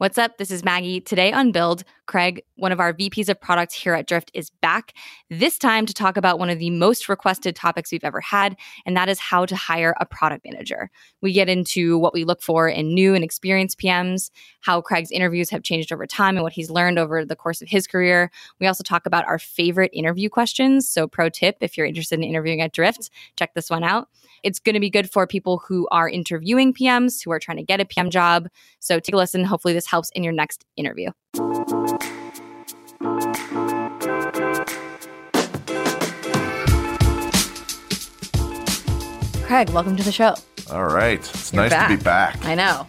What's up? This is Maggie. Today on Build, Craig, one of our VPs of product here at Drift, is back, this time to talk about one of the most requested topics we've ever had, and that is how to hire a product manager. We get into what we look for in new and experienced PMs, how Craig's interviews have changed over time, and what he's learned over the course of his career. We also talk about our favorite interview questions. So, pro tip if you're interested in interviewing at Drift, check this one out. It's going to be good for people who are interviewing PMs, who are trying to get a PM job. So, take a listen. Hopefully, this helps in your next interview. Craig, welcome to the show. All right. It's You're nice back. to be back. I know.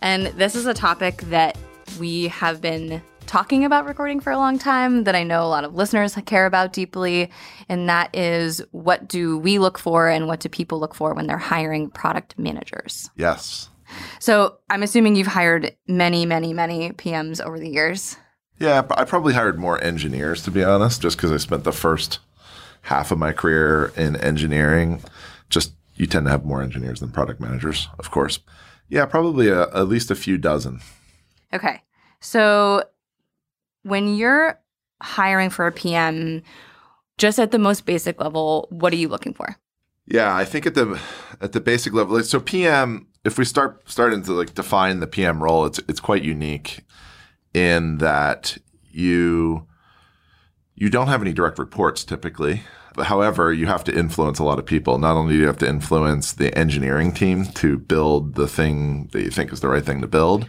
And this is a topic that we have been talking about recording for a long time that I know a lot of listeners care about deeply. And that is what do we look for and what do people look for when they're hiring product managers? Yes. So I'm assuming you've hired many, many, many PMs over the years. Yeah, I probably hired more engineers to be honest, just because I spent the first half of my career in engineering. Just you tend to have more engineers than product managers, of course. Yeah, probably a, at least a few dozen. Okay. So when you're hiring for a PM, just at the most basic level, what are you looking for? Yeah, I think at the at the basic level, so PM. If we start starting to like define the PM role, it's it's quite unique in that you you don't have any direct reports typically. However, you have to influence a lot of people. Not only do you have to influence the engineering team to build the thing that you think is the right thing to build,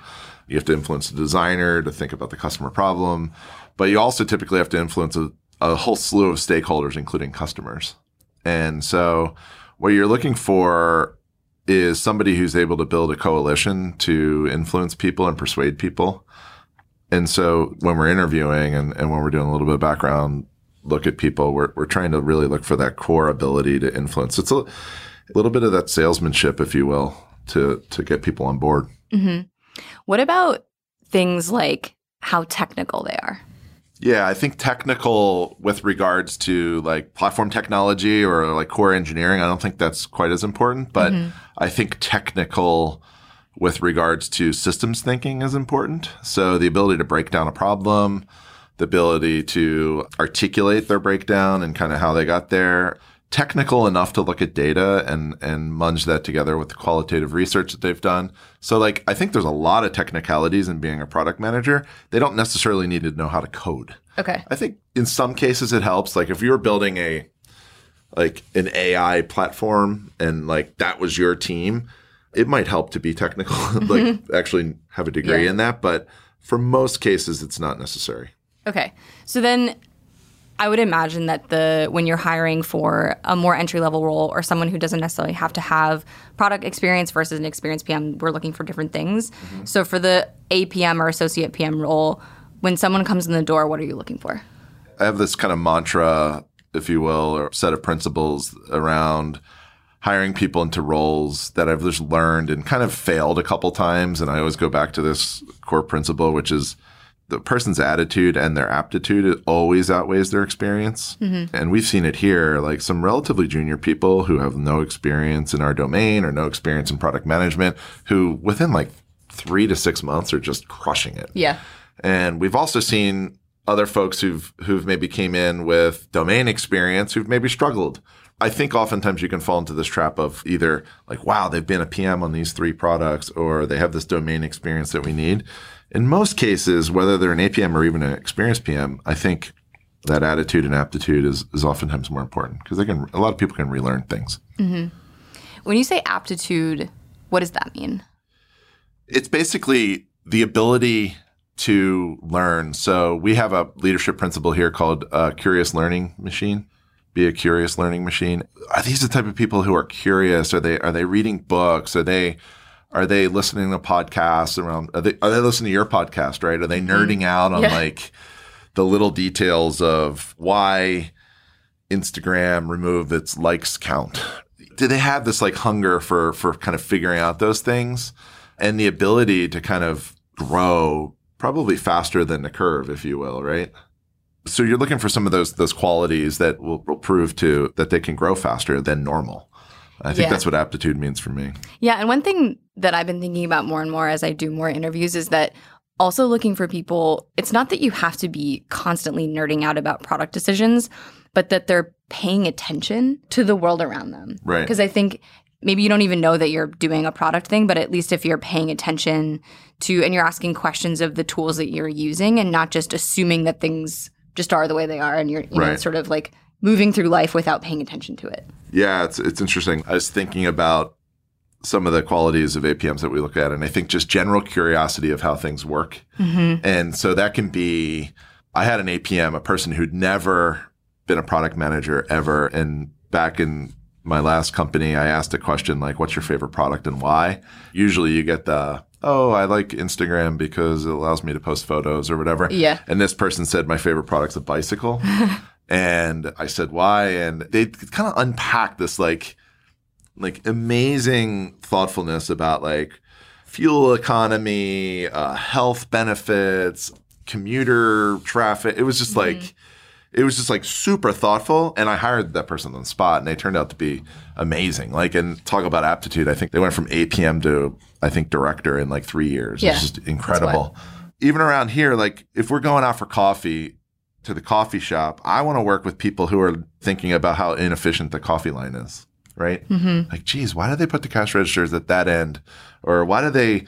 you have to influence the designer to think about the customer problem, but you also typically have to influence a, a whole slew of stakeholders, including customers. And so, what you're looking for is somebody who's able to build a coalition to influence people and persuade people. And so, when we're interviewing and, and when we're doing a little bit of background look at people, we're, we're trying to really look for that core ability to influence. It's a, a little bit of that salesmanship, if you will, to, to get people on board. Mm-hmm. What about things like how technical they are? Yeah, I think technical with regards to like platform technology or like core engineering, I don't think that's quite as important. But Mhm. I think technical with regards to systems thinking is important. So the ability to break down a problem, the ability to articulate their breakdown and kind of how they got there. Technical enough to look at data and and munge that together with the qualitative research that they've done. So like I think there's a lot of technicalities in being a product manager. They don't necessarily need to know how to code. Okay. I think in some cases it helps. Like if you're building a like an AI platform and like that was your team, it might help to be technical, like mm-hmm. actually have a degree Yeah. in that. But for most cases, it's not necessary. Okay. So then I would imagine that the when you're hiring for a more entry level role or someone who doesn't necessarily have to have product experience versus an experienced PM, we're looking for different things. Mm-hmm. So for the APM or associate PM role, when someone comes in the door, what are you looking for? I have this kind of mantra, if you will, or set of principles around hiring people into roles that I've just learned and kind of failed a couple times. And I always go back to this core principle, which is the person's attitude and their aptitude always outweighs their experience. Mm-hmm. And we've seen it here, like some relatively junior people who have no experience in our domain or no experience in product management, who within like three to six months are just crushing it. Yeah. And we've also seen other folks who've who've maybe came in with domain experience who've maybe struggled. I think oftentimes you can fall into this trap of either like, wow, they've been a PM on these three products, or they have this domain experience that we need. In most cases, whether they're an APM or even an experienced PM, I think that attitude and aptitude is, is oftentimes more important because they can a lot of people can relearn things. When you say aptitude, what does that mean? it's basically the ability to learn. So we have a leadership principle here called uh, curious learning machine. Be a curious learning machine. Are these the type of people who are curious? Are they are they reading books? Are they are they listening to podcasts around? Are they are they listening to your podcast? Right? Are they mm-hmm. nerding out on Yeah. like the little details of why Instagram remove its likes count? Do they have this like hunger for for kind of figuring out those things? and the ability to kind of grow probably faster than the curve, if you will, right? So you're looking for some of those those qualities that will, will prove to that they can grow faster than normal. I think Yeah. that's what aptitude means for me. Yeah, and one thing that I've been thinking about more and more as I do more interviews is that also looking for people, it's not that you have to be constantly nerding out about product decisions, but that they're paying attention to the world around them. Right. Because I think maybe you don't even know that you're doing a product thing, but at least if you're paying attention to and you're asking questions of the tools that you're using and not just assuming that things just are the way they are and you're you know, sort of like moving through life without paying attention to it. Yeah, it's it's interesting. I was thinking about some of the qualities of APMs that we look at, and I think just general curiosity of how things work. Mm-hmm. And so that can be. I had an APM, a person who'd never been a product manager ever, and back in my last company, I asked a question like, "What's your favorite product and why?" Usually, you get the "Oh, I like Instagram because it allows me to post photos or whatever." Yeah. And this person said, "My favorite product's a bicycle." And I said, why? And they kind of unpacked this like, like amazing thoughtfulness about like fuel economy, uh, health benefits, commuter traffic. It was just like, it was just like super thoughtful. And I hired that person on the spot and they turned out to be amazing. Like, and talk about aptitude. I think they went from APM to, I think, director in like three years. Yeah. It's just incredible. Even around here, like if we're going out for coffee, to the coffee shop, I want to work with people who are thinking about how inefficient the coffee line is, right? Mm-hmm. Like, geez, why do they put the cash registers at that end? Or why do they,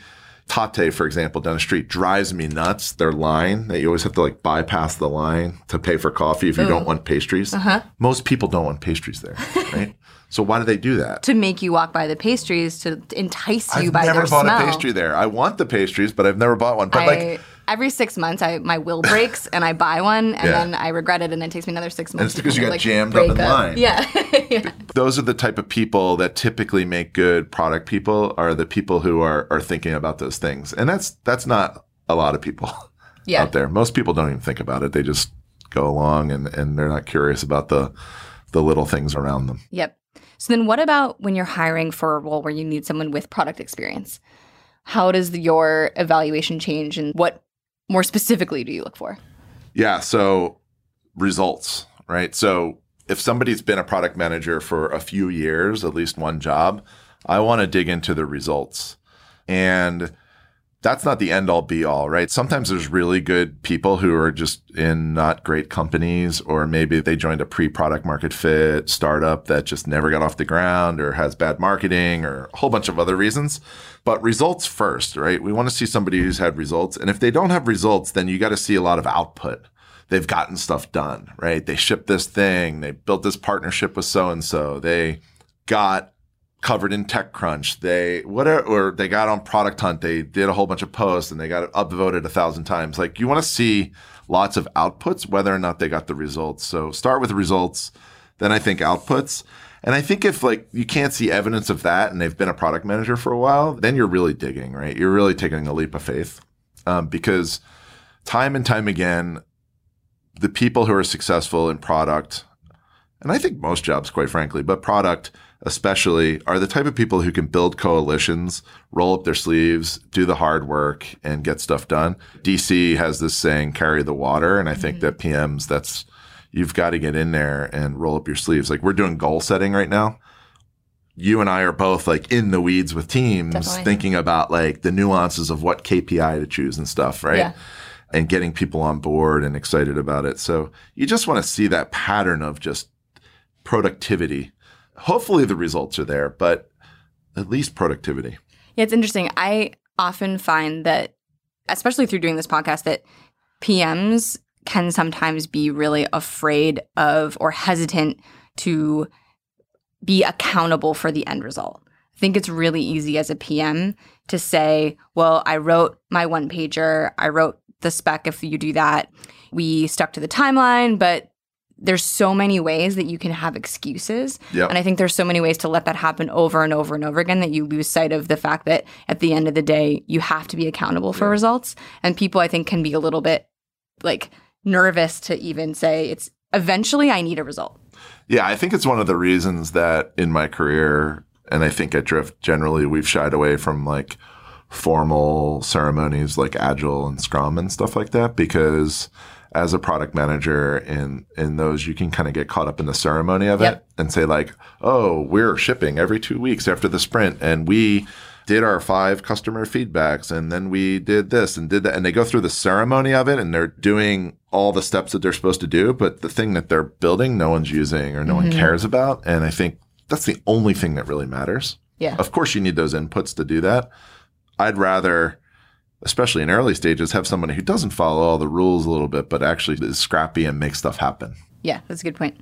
Tate, for example, down the street drives me nuts. Their line that you always have to like bypass the line to pay for coffee if you don't want pastries. Most people don't want pastries there, right? so why do they do that? To make you walk by the pastries to entice you I've by never bought a pastry there. I want the pastries, but I've never bought one. But I, like, every six months, I my will breaks and I buy one, and Yeah. then I regret it, and then it takes me another six months. And it's because you got like, jammed up in break line. Yeah, yeah. those are the type of people that typically make good product people are the people who are are thinking about those things and that's that's not a lot of people Yeah. out there most people don't even think about it they just go along and and they're not curious about the the little things around them Yep. So then, what about when you're hiring for a role where you need someone with product experience? How does your evaluation change, and what more specifically do you look for? yeah so results right so if somebody's been a product manager for a few years at least one job i want to dig into the results and that's not the end all be all, right? Sometimes there's really good people who are just in not great companies, or maybe they joined a pre product market fit startup that just never got off the ground or has bad marketing or a whole bunch of other reasons. But results first, right? We want to see somebody who's had results. And if they don't have results, then you got to see a lot of output. They've gotten stuff done, right? They shipped this thing, they built this partnership with so and so, they got covered in TechCrunch. They whatever, or they got on Product Hunt. They did a whole bunch of posts and they got upvoted a thousand times. Like you want to see lots of outputs, whether or not they got the results. So start with results, then I think outputs. And I think if like you can't see evidence of that and they've been a product manager for a while, then you're really digging, right? You're really taking a leap of faith um, because time and time again, the people who are successful in product, and I think most jobs, quite frankly, but product especially, are the type of people who can build coalitions, roll up their sleeves, do the hard work, and get stuff done. DC has this saying, carry the water. And I think that PMs, that's, you've got to get in there and roll up your sleeves. Like we're doing goal setting right now. You and I are both like in the weeds with teams, Definitely. thinking about like the nuances of what KPI to choose and stuff, right? Yeah. and getting people on board and excited about it. So you just want to see that pattern of just productivity. Hopefully the results are there, but at least productivity. Yeah, it's interesting. I often find that, especially through doing this podcast, that PMs can sometimes be really afraid of or hesitant to be accountable for the end result. I think it's really easy as a PM to say, well, I wrote my one pager, I wrote the spec if you do that. We stuck to the timeline, but there's so many ways that you can have excuses. Yep. And I think there's so many ways to let that happen over and over and over again that you lose sight of the fact that at the end of the day, you have to be accountable for results. And people, I think, can be a little bit like nervous to even say it's eventually I need a result. Yeah, I think it's one of the reasons that in my career, and I think at Drift generally, we've shied away from like formal ceremonies like Agile and Scrum and stuff like that because as a product manager in in those you can kind of get caught up in the ceremony of Yep. it and say like, "Oh, we're shipping every 2 weeks after the sprint and we did our five customer feedbacks and then we did this and did that. And they go through the ceremony of it and they're doing all the steps that they're supposed to do. But the thing that they're building, no one's using or no mm-hmm. one cares about. And I think that's the only thing that really matters. Yeah. Of course, you need those inputs to do that. I'd rather, especially in early stages, have somebody who doesn't follow all the rules a little bit, but actually is scrappy and makes stuff happen. Yeah, that's a good point.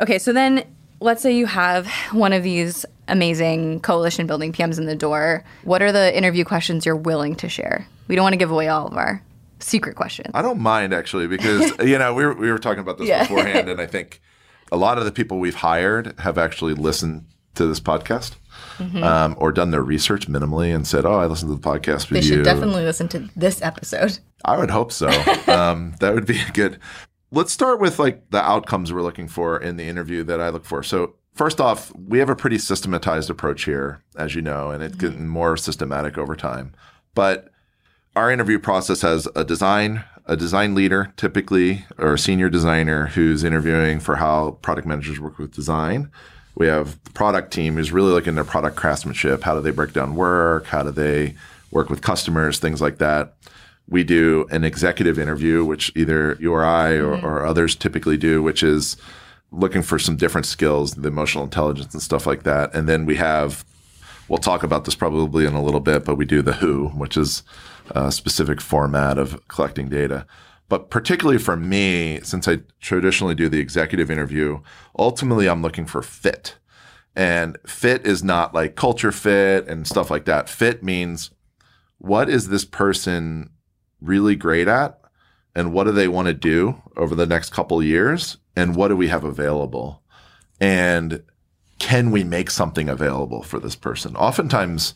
Okay, so then let's say you have one of these amazing coalition building PMs in the door. What are the interview questions you're willing to share? We don't want to give away all of our secret questions. I don't mind actually because you know we were, we were talking about this yeah. beforehand, and I think a lot of the people we've hired have actually listened to this podcast. Mm-hmm. Um, or done their research minimally and said, "Oh, I listened to the podcast with they you." They should definitely listen to this episode. I would hope so. um, that would be a good. Let's start with like the outcomes we're looking for in the interview that I look for. So first off, we have a pretty systematized approach here, as you know, and it's mm-hmm. getting more systematic over time. But our interview process has a design, a design leader, typically, or a senior designer who's interviewing for how product managers work with design. We have the product team who's really looking at product craftsmanship. How do they break down work? How do they work with customers? Things like that. We do an executive interview, which either you or I or, mm-hmm. or others typically do, which is looking for some different skills, the emotional intelligence and stuff like that. And then we have, we'll talk about this probably in a little bit, but we do the who, which is a specific format of collecting data. But particularly for me, since I traditionally do the executive interview, ultimately I'm looking for fit. And fit is not like culture fit and stuff like that. Fit means what is this person really great at? And what do they want to do over the next couple years? And what do we have available? And can we make something available for this person? Oftentimes,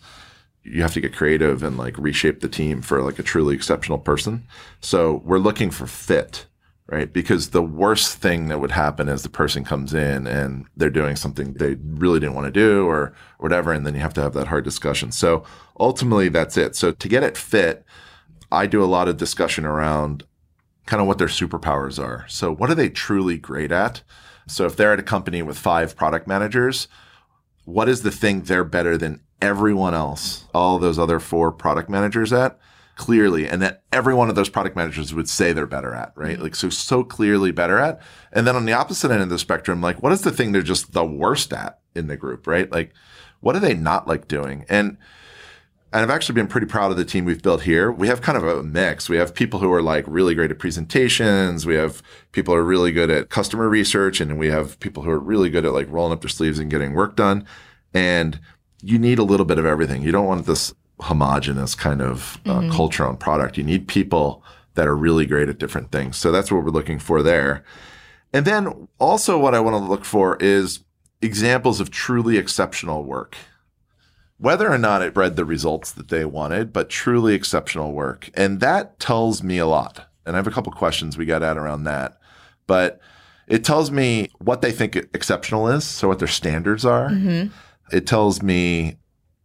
you have to get creative and like reshape the team for like a truly exceptional person. So we're looking for fit, right? Because the worst thing that would happen is the person comes in and they're doing something they really didn't want to do or whatever. And then you have to have that hard discussion. So ultimately that's it. So to get it fit, I do a lot of discussion around kind of what their superpowers are. So what are they truly great at? So if they're at a company with five product managers, what is the thing they're better than everyone else, all those other four product managers at clearly, and that every one of those product managers would say they're better at, right? Like, so, so clearly better at. And then on the opposite end of the spectrum, like, what is the thing they're just the worst at in the group, right? Like, what do they not like doing? And, and I've actually been pretty proud of the team we've built here. We have kind of a mix. We have people who are like really great at presentations. We have people who are really good at customer research and we have people who are really good at like rolling up their sleeves and getting work done. And you need a little bit of everything. You don't want this homogenous kind of uh, mm-hmm. culture on product. You need people that are really great at different things. So that's what we're looking for there. And then also what I want to look for is examples of truly exceptional work. Whether or not it bred the results that they wanted, but truly exceptional work. And that tells me a lot. And I have a couple questions we got at around that. But it tells me what they think exceptional is, so what their standards are. Mm-hmm. It tells me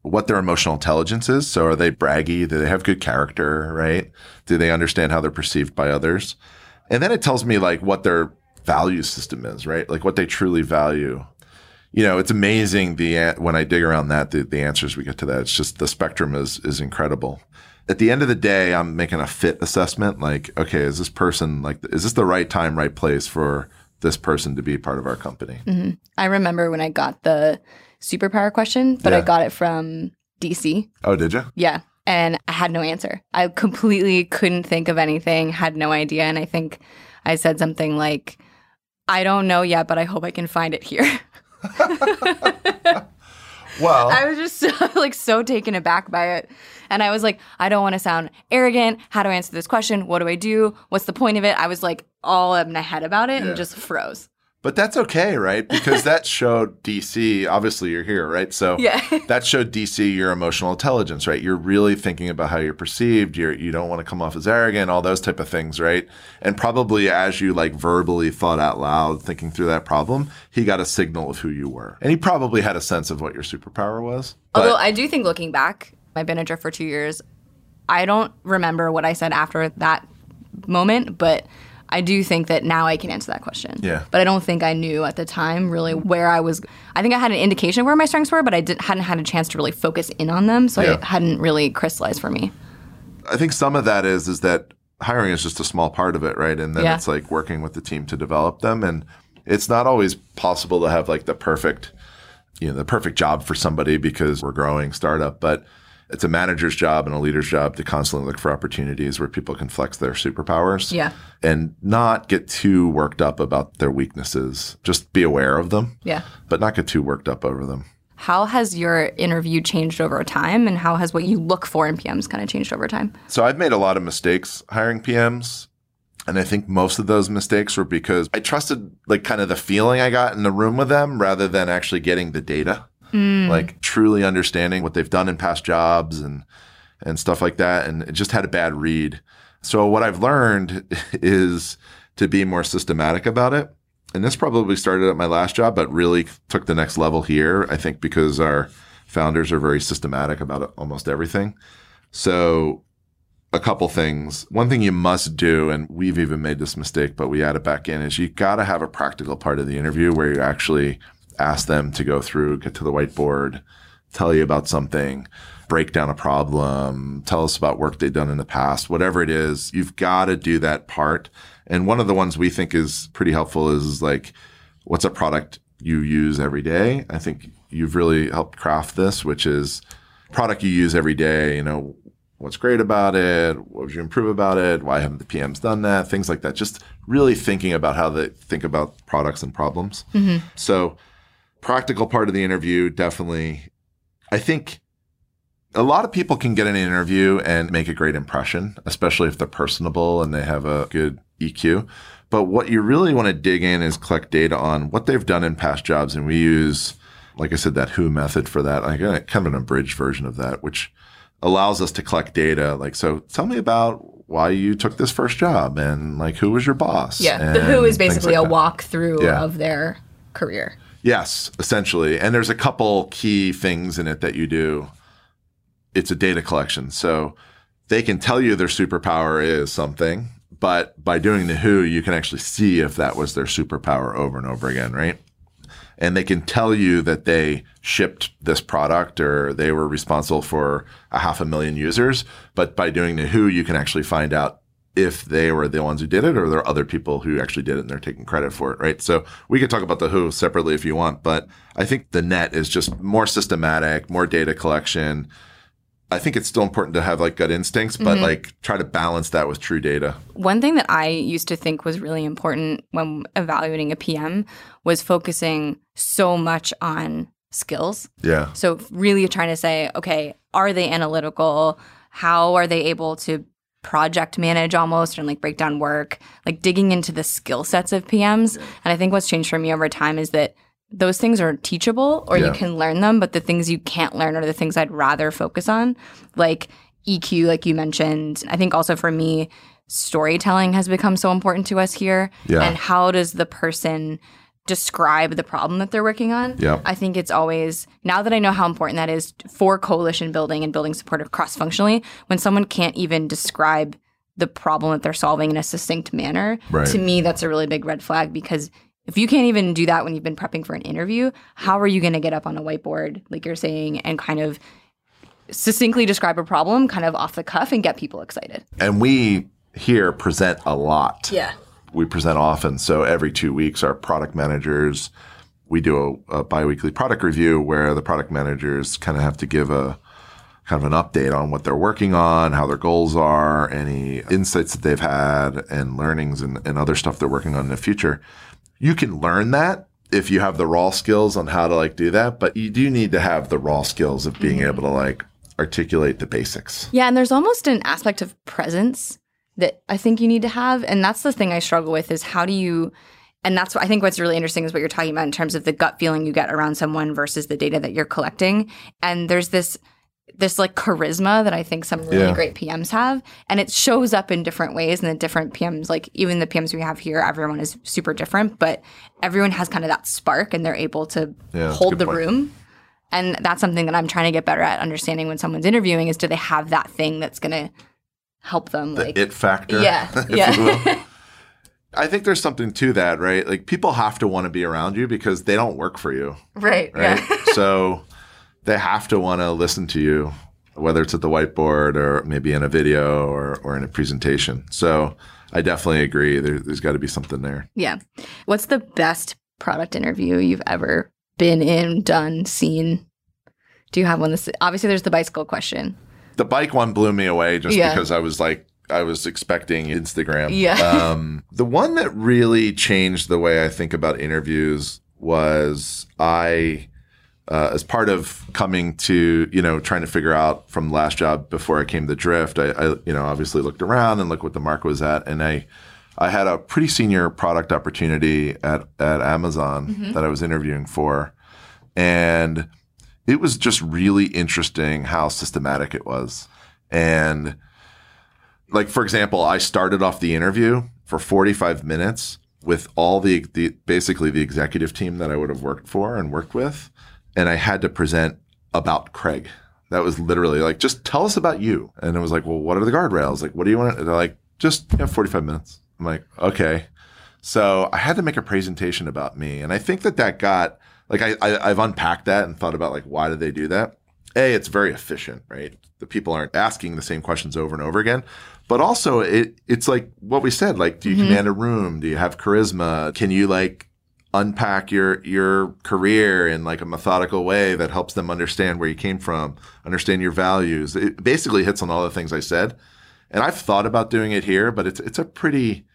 what their emotional intelligence is. So are they braggy? Do they have good character, right? Do they understand how they're perceived by others? And then it tells me like what their value system is, right? Like what they truly value. You know, it's amazing the when I dig around that the, the answers we get to that. It's just the spectrum is is incredible. At the end of the day, I'm making a fit assessment. Like, okay, is this person like is this the right time, right place for this person to be part of our company? Mm-hmm. I remember when I got the superpower question, but yeah. I got it from DC. Oh, did you? Yeah. And I had no answer. I completely couldn't think of anything, had no idea. And I think I said something like, I don't know yet, but I hope I can find it here. well, I was just like so taken aback by it. And I was like, I don't want to sound arrogant. How do I answer this question? What do I do? What's the point of it? I was like all in my head about it yeah. and just froze. But that's okay, right? Because that showed DC, obviously you're here, right? So yeah. that showed DC your emotional intelligence, right? You're really thinking about how you're perceived. You're you don't want to come off as arrogant, all those type of things, right? And probably as you like verbally thought out loud, thinking through that problem, he got a signal of who you were. And he probably had a sense of what your superpower was. Although I do think looking back, I've been a for two years. I don't remember what I said after that moment, but I do think that now I can answer that question. Yeah. But I don't think I knew at the time really where I was. I think I had an indication of where my strengths were, but I didn't, hadn't had a chance to really focus in on them. So Yeah. it hadn't really crystallized for me. I think some of that is is that hiring is just a small part of it, right? And then Yeah. it's like working with the team to develop them, and it's not always possible to have like the perfect, you know, the perfect job for somebody because we're growing startup, but it's a manager's job and a leader's job to constantly look for opportunities where people can flex their superpowers. Yeah. And not get too worked up about their weaknesses. Just be aware of them, Yeah. but not get too worked up over them. How has your interview changed over time, and how has what you look for in PMs kind of changed over time? So I've made a lot of mistakes hiring PMs. And I think most of those mistakes were because I trusted like kind of the feeling I got in the room with them rather than actually getting the data. Mm. Like truly understanding what they've done in past jobs and and stuff like that. And it just had a bad read. So what I've learned is to be more systematic about it. And this probably started at my last job, but really took the next level here. I think because our founders are very systematic about almost everything. So a couple things. One thing you must do, and we've even made this mistake, but we add it back in, is you got to have a practical part of the interview where you actually ask them to go through, get to the whiteboard, tell you about something, break down a problem, tell us about work they've done in the past, whatever it is. You've got to do that part. And one of the ones we think is pretty helpful is like, what's a product you use every day? I think you've really helped craft this, which is product you use every day, you know, what's great about it, what would you improve about it, why haven't the PMs done that, things like that. Just really thinking about how they think about products and problems. Mm-hmm. So, practical part of the interview, definitely. I think a lot of people can get an interview and make a great impression, especially if they're personable and they have a good EQ. But what you really want to dig in is collect data on what they've done in past jobs. And we use, like I said, that Who method for that, like uh, kind of an abridged version of that, which allows us to collect data. Like, so tell me about why you took this first job and like who was your boss? Yeah, the who is basically like a that. walkthrough Yeah. of their career. Yes, essentially. And there's a couple key things in it that you do. It's a data collection. So they can tell you their superpower is something, but by doing the who, you can actually see if that was their superpower over and over again, right? And they can tell you that they shipped this product or they were responsible for a half a million users. But by doing the who, you can actually find out if they were the ones who did it or there are other people who actually did it and they're taking credit for it, right? So we could talk about the who separately if you want, but I think the net is just more systematic, more data collection. I think it's still important to have like gut instincts, but mm-hmm. like try to balance that with true data. One thing that I used to think was really important when evaluating a PM was focusing so much on skills. Yeah. So really trying to say, okay, are they analytical? How are they able to project manage almost and like break down work? Like digging into the skill sets of PMs. And I think what's changed for me over time is that those things are teachable or Yeah. you can learn them, but the things you can't learn are the things I'd rather focus on. Like EQ, like you mentioned. I think also for me, storytelling has become so important to us here. Yeah. And how does the person describe the problem that they're working on? Yeah. I think it's always now that I know how important that is for coalition building and building support cross functionally, when someone can't even describe the problem that they're solving in a succinct manner, Right. to me that's a really big red flag because if you can't even do that when you've been prepping for an interview, how are you going to get up on a whiteboard like you're saying and kind of succinctly describe a problem kind of off the cuff and get people excited? And we here present a lot. Yeah. We present often. So every two weeks, our product managers, we do a, a biweekly product review where the product managers kind of have to give a kind of an update on what they're working on, how their goals are, any insights that they've had, and learnings and, and other stuff they're working on in the future. You can learn that if you have the raw skills on how to like do that, but you do need to have the raw skills of being mm-hmm. able to like articulate the basics. Yeah, and there's almost an aspect of presence that I think you need to have, and that's the thing I struggle with is how do you and that's what I think what's really interesting is what you're talking about in terms of the gut feeling you get around someone versus the data that you're collecting. And there's this this like charisma that I think some really Yeah. great PMs have, and it shows up in different ways. And the different PMs, like even the PMs we have here, everyone is super different, but everyone has kind of that spark, and they're able to Yeah, hold the point. room. And that's something that I'm trying to get better at understanding when someone's interviewing is do they have that thing that's going to help them like It factor. yeah if you will. yeah I think there's something to that, right? Like people have to want to be around you because they don't work for you, Right. right? Yeah. so they have to want to listen to you, whether it's at the whiteboard or maybe in a video or, or in a presentation. So I definitely agree. There, there's got to be something there. yeah. What's the best product interview you've ever been in, done, seen? Do you have one? This obviously there's the bicycle question. The bike one blew me away just Yeah. because I was like, I was expecting Instagram. Yeah. um, the one that really changed the way I think about interviews was I, uh, as part of coming to, you know, trying to figure out from the last job before I came to Drift, I, I, you know, obviously looked around and looked what the mark was at. And I, I had a pretty senior product opportunity at, at Amazon that I was interviewing for. And it was just really interesting how systematic it was. And like, for example, I started off the interview for 45 minutes with all the, the basically the executive team that I would have worked for and worked with. And I had to present about Craig. That was literally like, just tell us about you. And it was like, well, what are the guardrails? Like, what do you want? to They're like, just you know, 45 minutes. I'm like, okay. So I had to make a presentation about me. And I think that that got, like, I, I, I've unpacked that and thought about, like, why do they do that? A, it's very efficient, right? The people aren't asking the same questions over and over again. But also, it it's like what we said. Like, do you mm-hmm. command a room? Do you have charisma? Can you like unpack your your career in like a methodical way that helps them understand where you came from, understand your values? It basically hits on all the things I said. And I've thought about doing it here, but it's it's a pretty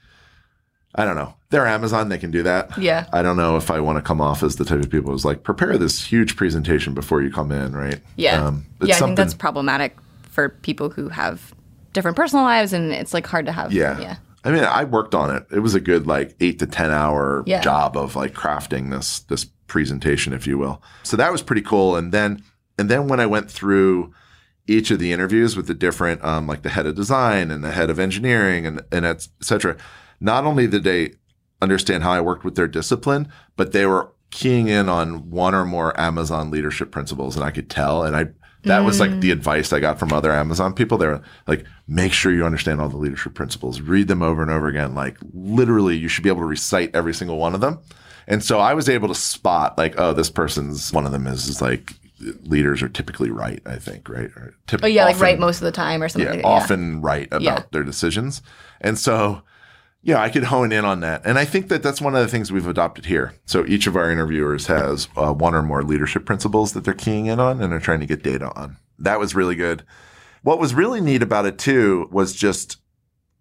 I don't know. They're Amazon, they can do that. Yeah. I don't know if I want to come off as the type of people who's like, prepare this huge presentation before you come in, right? Yeah. Um, yeah, I think that's problematic for people who have different personal lives and it's like hard to have. Yeah. Yeah. I mean, I worked on it. It was a good like eight to ten hour Yeah. job of like crafting this this presentation, if you will. So that was pretty cool. And then and then when I went through each of the interviews with the different um, like the head of design and the head of engineering and and et cetera, not only did they understand how I worked with their discipline, but they were keying in on one or more Amazon leadership principles, and I could tell. And I that was like the mm. advice I got from other Amazon people. They were like, make sure you understand all the leadership principles, read them over and over again. Like literally, you should be able to recite every single one of them. And so I was able to spot like, oh, this person's one of them is, is like leaders are typically right. I think right. Or typ- Oh yeah, like right most of the time or something. yeah, like that. often right about Yeah. their decisions. And so, yeah, I could hone in on that. And I think that that's one of the things we've adopted here. So each of our interviewers has uh, one or more leadership principles that they're keying in on and are trying to get data on. That was really good. What was really neat about it too was just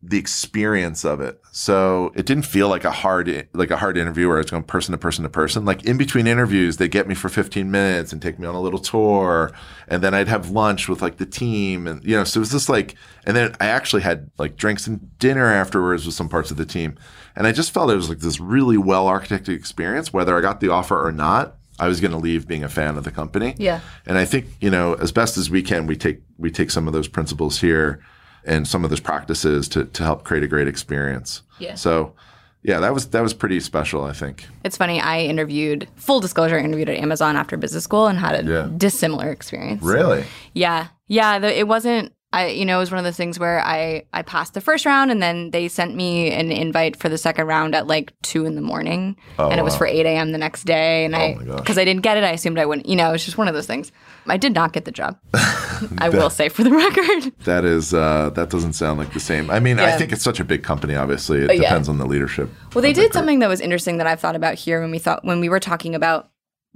the experience of it. So it didn't feel like a hard like a hard interview where it's going person to person to person. Like in between interviews, they get me for 15 minutes and take me on a little tour, and then I'd have lunch with like the team, and you know, so it was just like, and then I actually had like drinks and dinner afterwards with some parts of the team, and I just felt it was like this really well architected experience. Whether I got the offer or not, I was going to leave being a fan of the company. Yeah. And I think, you know, as best as we can, we take we take some of those principles here and some of those practices to to help create a great experience. Yeah. So yeah, that was that was pretty special, I think. It's funny. I interviewed, full disclosure, I interviewed at Amazon after business school and had a Yeah. dissimilar experience. Really? Yeah. Yeah. The, it wasn't, I, you know, it was one of those things where I, I passed the first round and then they sent me an invite for the second round at like two in the morning. Oh, and it was wow. for 8 a.m. the next day. And I, because I didn't get it, I assumed I wouldn't, you know, it's just one of those things. I did not get the job. I will say for the record. That is uh that doesn't sound like the same. I mean, I think it's such a big company obviously. It yeah. depends on the leadership. Well, they of the did something that was interesting that I've thought about here when we thought when we were talking about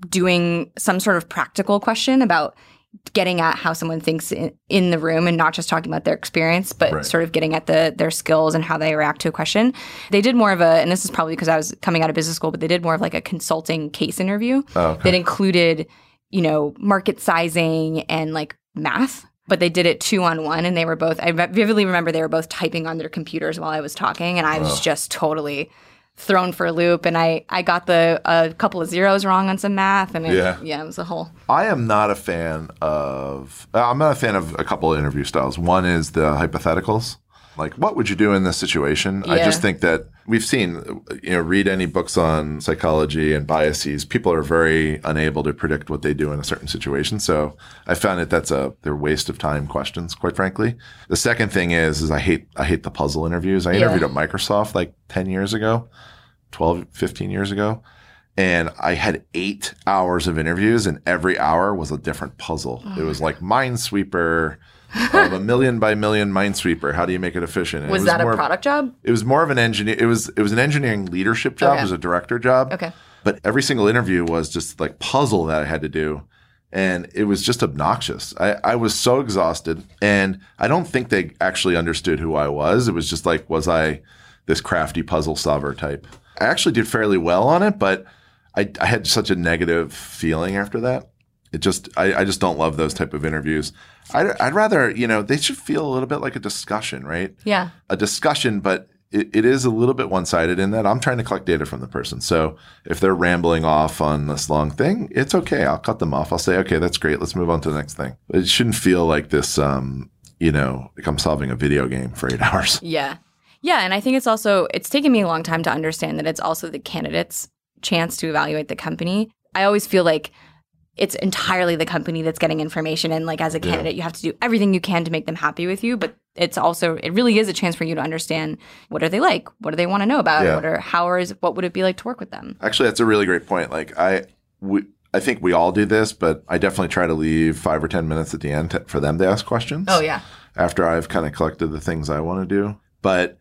doing some sort of practical question about getting at how someone thinks in, in the room and not just talking about their experience but Right. sort of getting at the their skills and how they react to a question they did more of a and this is probably because i was coming out of business school but they did more of like a consulting case interview Oh, okay. that included you know market sizing and like math but they did it two on one and they were both i vividly remember they were both typing on their computers while i was talking and i was just totally thrown for a loop and i i got the a couple of zeros wrong on some math and it, Yeah. yeah it was a whole I am not a fan of. uh, I'm not a fan of a couple of interview styles. One is the hypotheticals. Like what would you do in this situation? I just think that we've seen, you know, read any books on psychology and biases. People are very unable to predict what they do in a certain situation. So I found that that's a they're waste of time questions, quite frankly. The second thing is, is I hate I hate the puzzle interviews. I Yeah. interviewed at Microsoft like ten years ago, 12, 15 years ago. And I had eight hours of interviews, and every hour was a different puzzle. it oh was like Minesweeper, um, a million by million Minesweeper. How do you make it efficient? And it Was, that a more of- product job? it was more of an engineer. It was it was an engineering leadership job. Okay. It was a director job. Okay. But every single interview was just like puzzle that I had to do, and it was just obnoxious. I, I was so exhausted, and I don't think they actually understood who I was. It was just like, was I this crafty puzzle solver type? I actually did fairly well on it, but I, I had such a negative feeling after that. It just I, I just don't love those type of interviews. I'd, I'd rather you know they should feel a little bit like a discussion, right? Yeah. a discussion, but it, it is a little bit one sided in that I'm trying to collect data from the person. So if they're rambling off on this long thing, it's okay. I'll cut them off. I'll say, okay, that's great. Let's move on to the next thing. It shouldn't feel like this, um, you know, like I'm solving a video game for eight hours. Yeah. Yeah. And I think it's also, it's taken me a long time to understand that it's also the candidate's chance to evaluate the company. I always feel like it's entirely the company that's getting information. And like as a Yeah. candidate, you have to do everything you can to make them happy with you. But it's also, it really is a chance for you to understand what are they like? What do they want to know about? Yeah. What are, how is, what would it be like to work with them? Actually, that's a really great point. Like I, we, I think we all do this, but I definitely try to leave five or 10 minutes at the end for them to ask questions. Oh, yeah. after I've kind of collected the things I want to do. But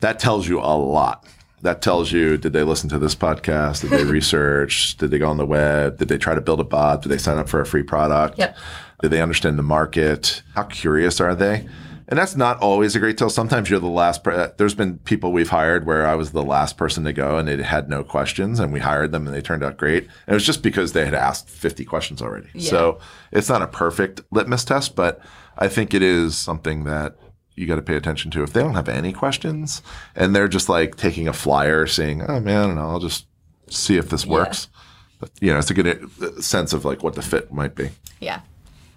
that tells you a lot. That tells you did they listen to this podcast? Did they research? Did they go on the web? Did they try to build a bot? Did they sign up for a free product? Yep. Did they understand the market? How curious are they? And that's not always a great tell. Sometimes you're the last. Per- uh, There's been people we've hired where I was the last person to go and they had no questions and we hired them and they turned out great. And it was just because they had asked 50 questions already. Yeah. So it's not a perfect litmus test, but I think it is something that you got to pay attention to. If they don't have any questions and they're just like taking a flyer saying, oh man, I don't know, I'll just see if this Yeah. works. But, you know, it's a good uh, sense of like what the fit might be. Yeah.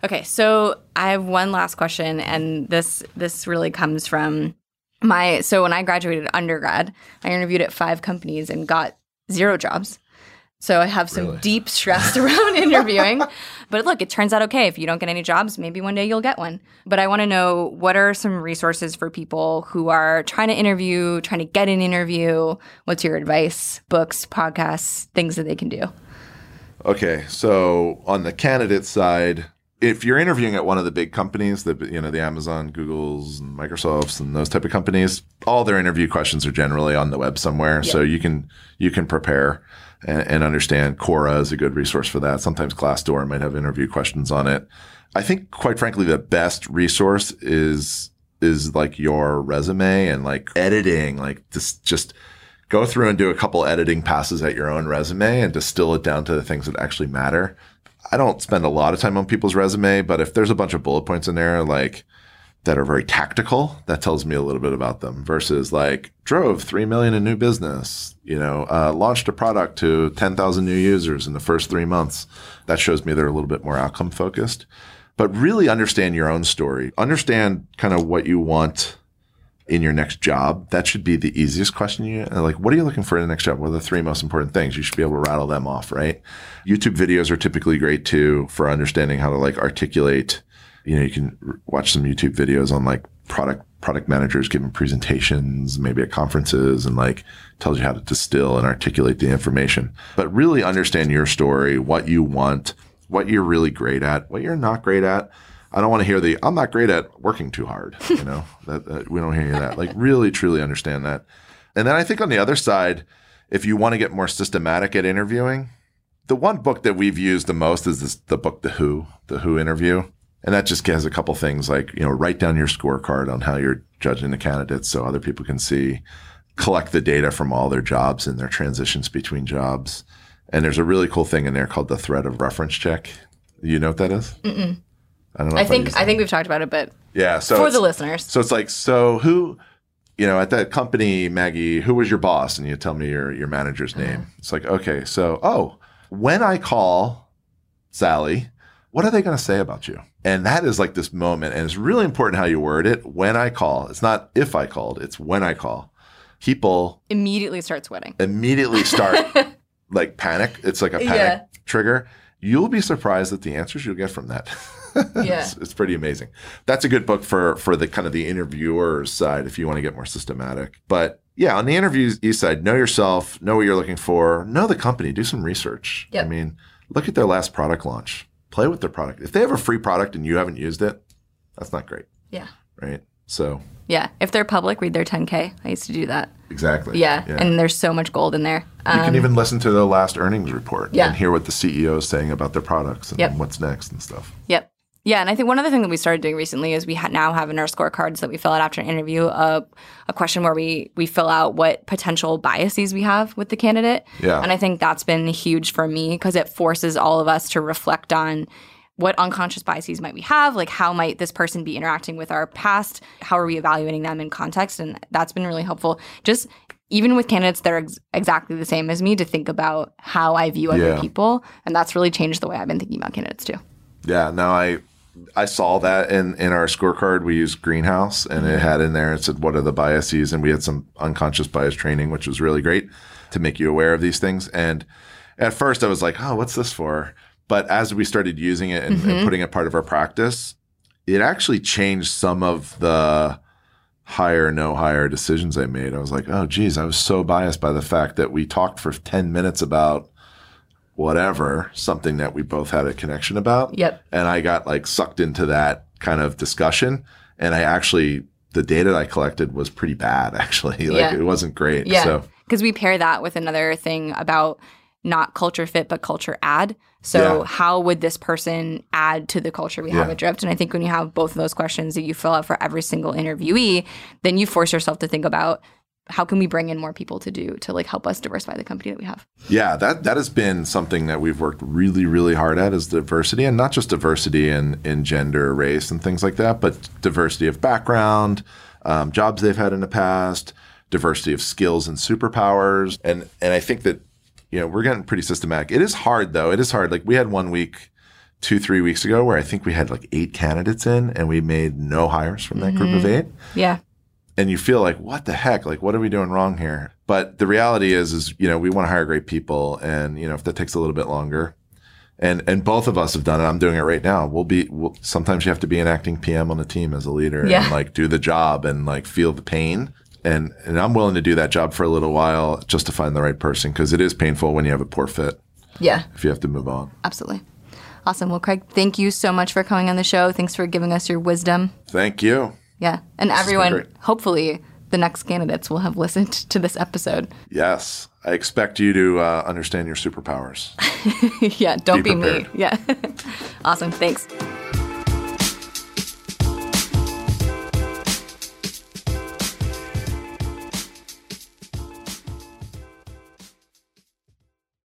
Okay, so I have one last question, and this this really comes from my so when I graduated undergrad, I interviewed at five companies and got zero jobs. So I have some Really? deep stress around interviewing. But look, it turns out okay. If you don't get any jobs, maybe one day you'll get one. But I want to know what are some resources for people who are trying to interview, trying to get an interview? What's your advice? Books, podcasts, things that they can do. Okay, so on the candidate side, if you're interviewing at one of the big companies, the you know the Amazon, Google's, and Microsofts, and those type of companies, all their interview questions are generally on the web somewhere, so you can you can prepare and, and understand. Quora is a good resource for that. Sometimes Glassdoor might have interview questions on it. I think, quite frankly, the best resource is is like your resume and like editing, like just just go through and do a couple editing passes at your own resume and distill it down to the things that actually matter. I don't spend a lot of time on people's resume, but if there's a bunch of bullet points in there, like that are very tactical, that tells me a little bit about them versus like drove 3 million in new business, you know, uh, launched a product to 10,000 new users in the first three months. That shows me they're a little bit more outcome focused, but really understand your own story, understand kind of what you want in your next job, that should be the easiest question. You uh, like, what are you looking for in the next job? What are the three most important things? You should be able to rattle them off, right? YouTube videos are typically great too for understanding how to like articulate. You know, you can watch some YouTube videos on like product product managers giving presentations, maybe at conferences, and like tells you how to distill and articulate the information. But really understand your story, what you want, what you're really great at, what you're not great at. I don't want to hear the I'm not great at working too hard. You know, that, that we don't hear that. Like really, truly understand that. And then I think on the other side, if you want to get more systematic at interviewing, the one book that we've used the most is this, the book The Who, The Who interview. And that just has a couple things like, you know, write down your scorecard on how you're judging the candidates so other people can see, collect the data from all their jobs and their transitions between jobs. And there's a really cool thing in there called the threat of reference check. You know what that is? Mm-mm. I don't know. I think used I think we've talked about it, but yeah. So for the listeners. so it's like, so who, you know, at that company, Maggie, who was your boss? And you tell me your your manager's uh-huh. name. It's like, okay, so oh, when I call Sally, what are they going to say about you? And that is like this moment. And it's really important how you word it when I call. It's not if I called, it's when I call. People Immediately start sweating. immediately start like panic. It's like a panic Yeah. trigger. You'll be surprised at the answers you'll get from that. Yeah. it's, it's pretty amazing. That's a good book for for the kind of the interviewer's side if you want to get more systematic. But yeah, on the interviews side, know yourself, know what you're looking for, know the company, do some research. Yep. I mean, look at their last product launch. Play with their product. If they have a free product and you haven't used it, that's not great, Yeah. right? So Yeah. If they're public, read their 10K. I used to do that. exactly. Yeah. And there's so much gold in there. You can um, even listen to the last earnings report Yeah. and hear what the CEO is saying about their products and Yep. what's next and stuff. Yep. Yeah, and I think one other thing that we started doing recently is we ha- now have in our scorecards that we fill out after an interview a, a question where we we fill out what potential biases we have with the candidate. Yeah. And I think that's been huge for me because it forces all of us to reflect on what unconscious biases might we have, like how might this person be interacting with our past, how are we evaluating them in context, and that's been really helpful. Just even with candidates that are ex- exactly the same as me, to think about how I view other Yeah. people, and that's really changed the way I've been thinking about candidates too. Yeah, no, I I saw that in in our scorecard. We used Greenhouse, and it had in there it said what are the biases, and we had some unconscious bias training, which was really great to make you aware of these things. And at first, I was like, oh, what's this for? But as we started using it and, and mm-hmm. putting it part of our practice, it actually changed some of the hire no hire decisions I made. I was like, oh, geez, I was so biased by the fact that we talked for ten minutes about whatever something that we both had a connection about Yep. and I got like sucked into that kind of discussion. And I actually, the data I collected was pretty bad, actually. Like Yeah. it wasn't great. Yeah. So Because we pair that with another thing about not culture fit, but culture add. So, Yeah. how would this person add to the culture we have Yeah. at Drift? And I think when you have both of those questions that you fill out for every single interviewee, then you force yourself to think about how can we bring in more people to do to like help us diversify the company that we have. yeah, that that has been something that we've worked really, really hard at is diversity, and not just diversity in in gender, race, and things like that, but diversity of background, um, jobs they've had in the past, diversity of skills and superpowers, and and I think that you know we're getting pretty systematic. It is hard though. It is hard. Like we had one week. Two, three weeks ago, where I think we had like eight candidates in and we made no hires from that group of eight. Yeah. And you feel like what the heck like what are we doing wrong here but the reality is is you know we want to hire great people and you know if that takes a little bit longer and and both of us have done it i'm doing it right now we'll be we'll, sometimes you have to be an acting pm on the team as a leader Yeah. and like do the job and like feel the pain and and i'm willing to do that job for a little while just to find the right person because it is painful when you have a poor fit Yeah. if you have to move on Absolutely. Awesome. Well, Craig, thank you so much for coming on the show. Thanks for giving us your wisdom. thank you Yeah. And been everyone, hopefully, the next candidates will have listened to this episode. yes i expect you to uh, understand your superpowers yeah. Don't Be be, me. Yeah. awesome. Thanks.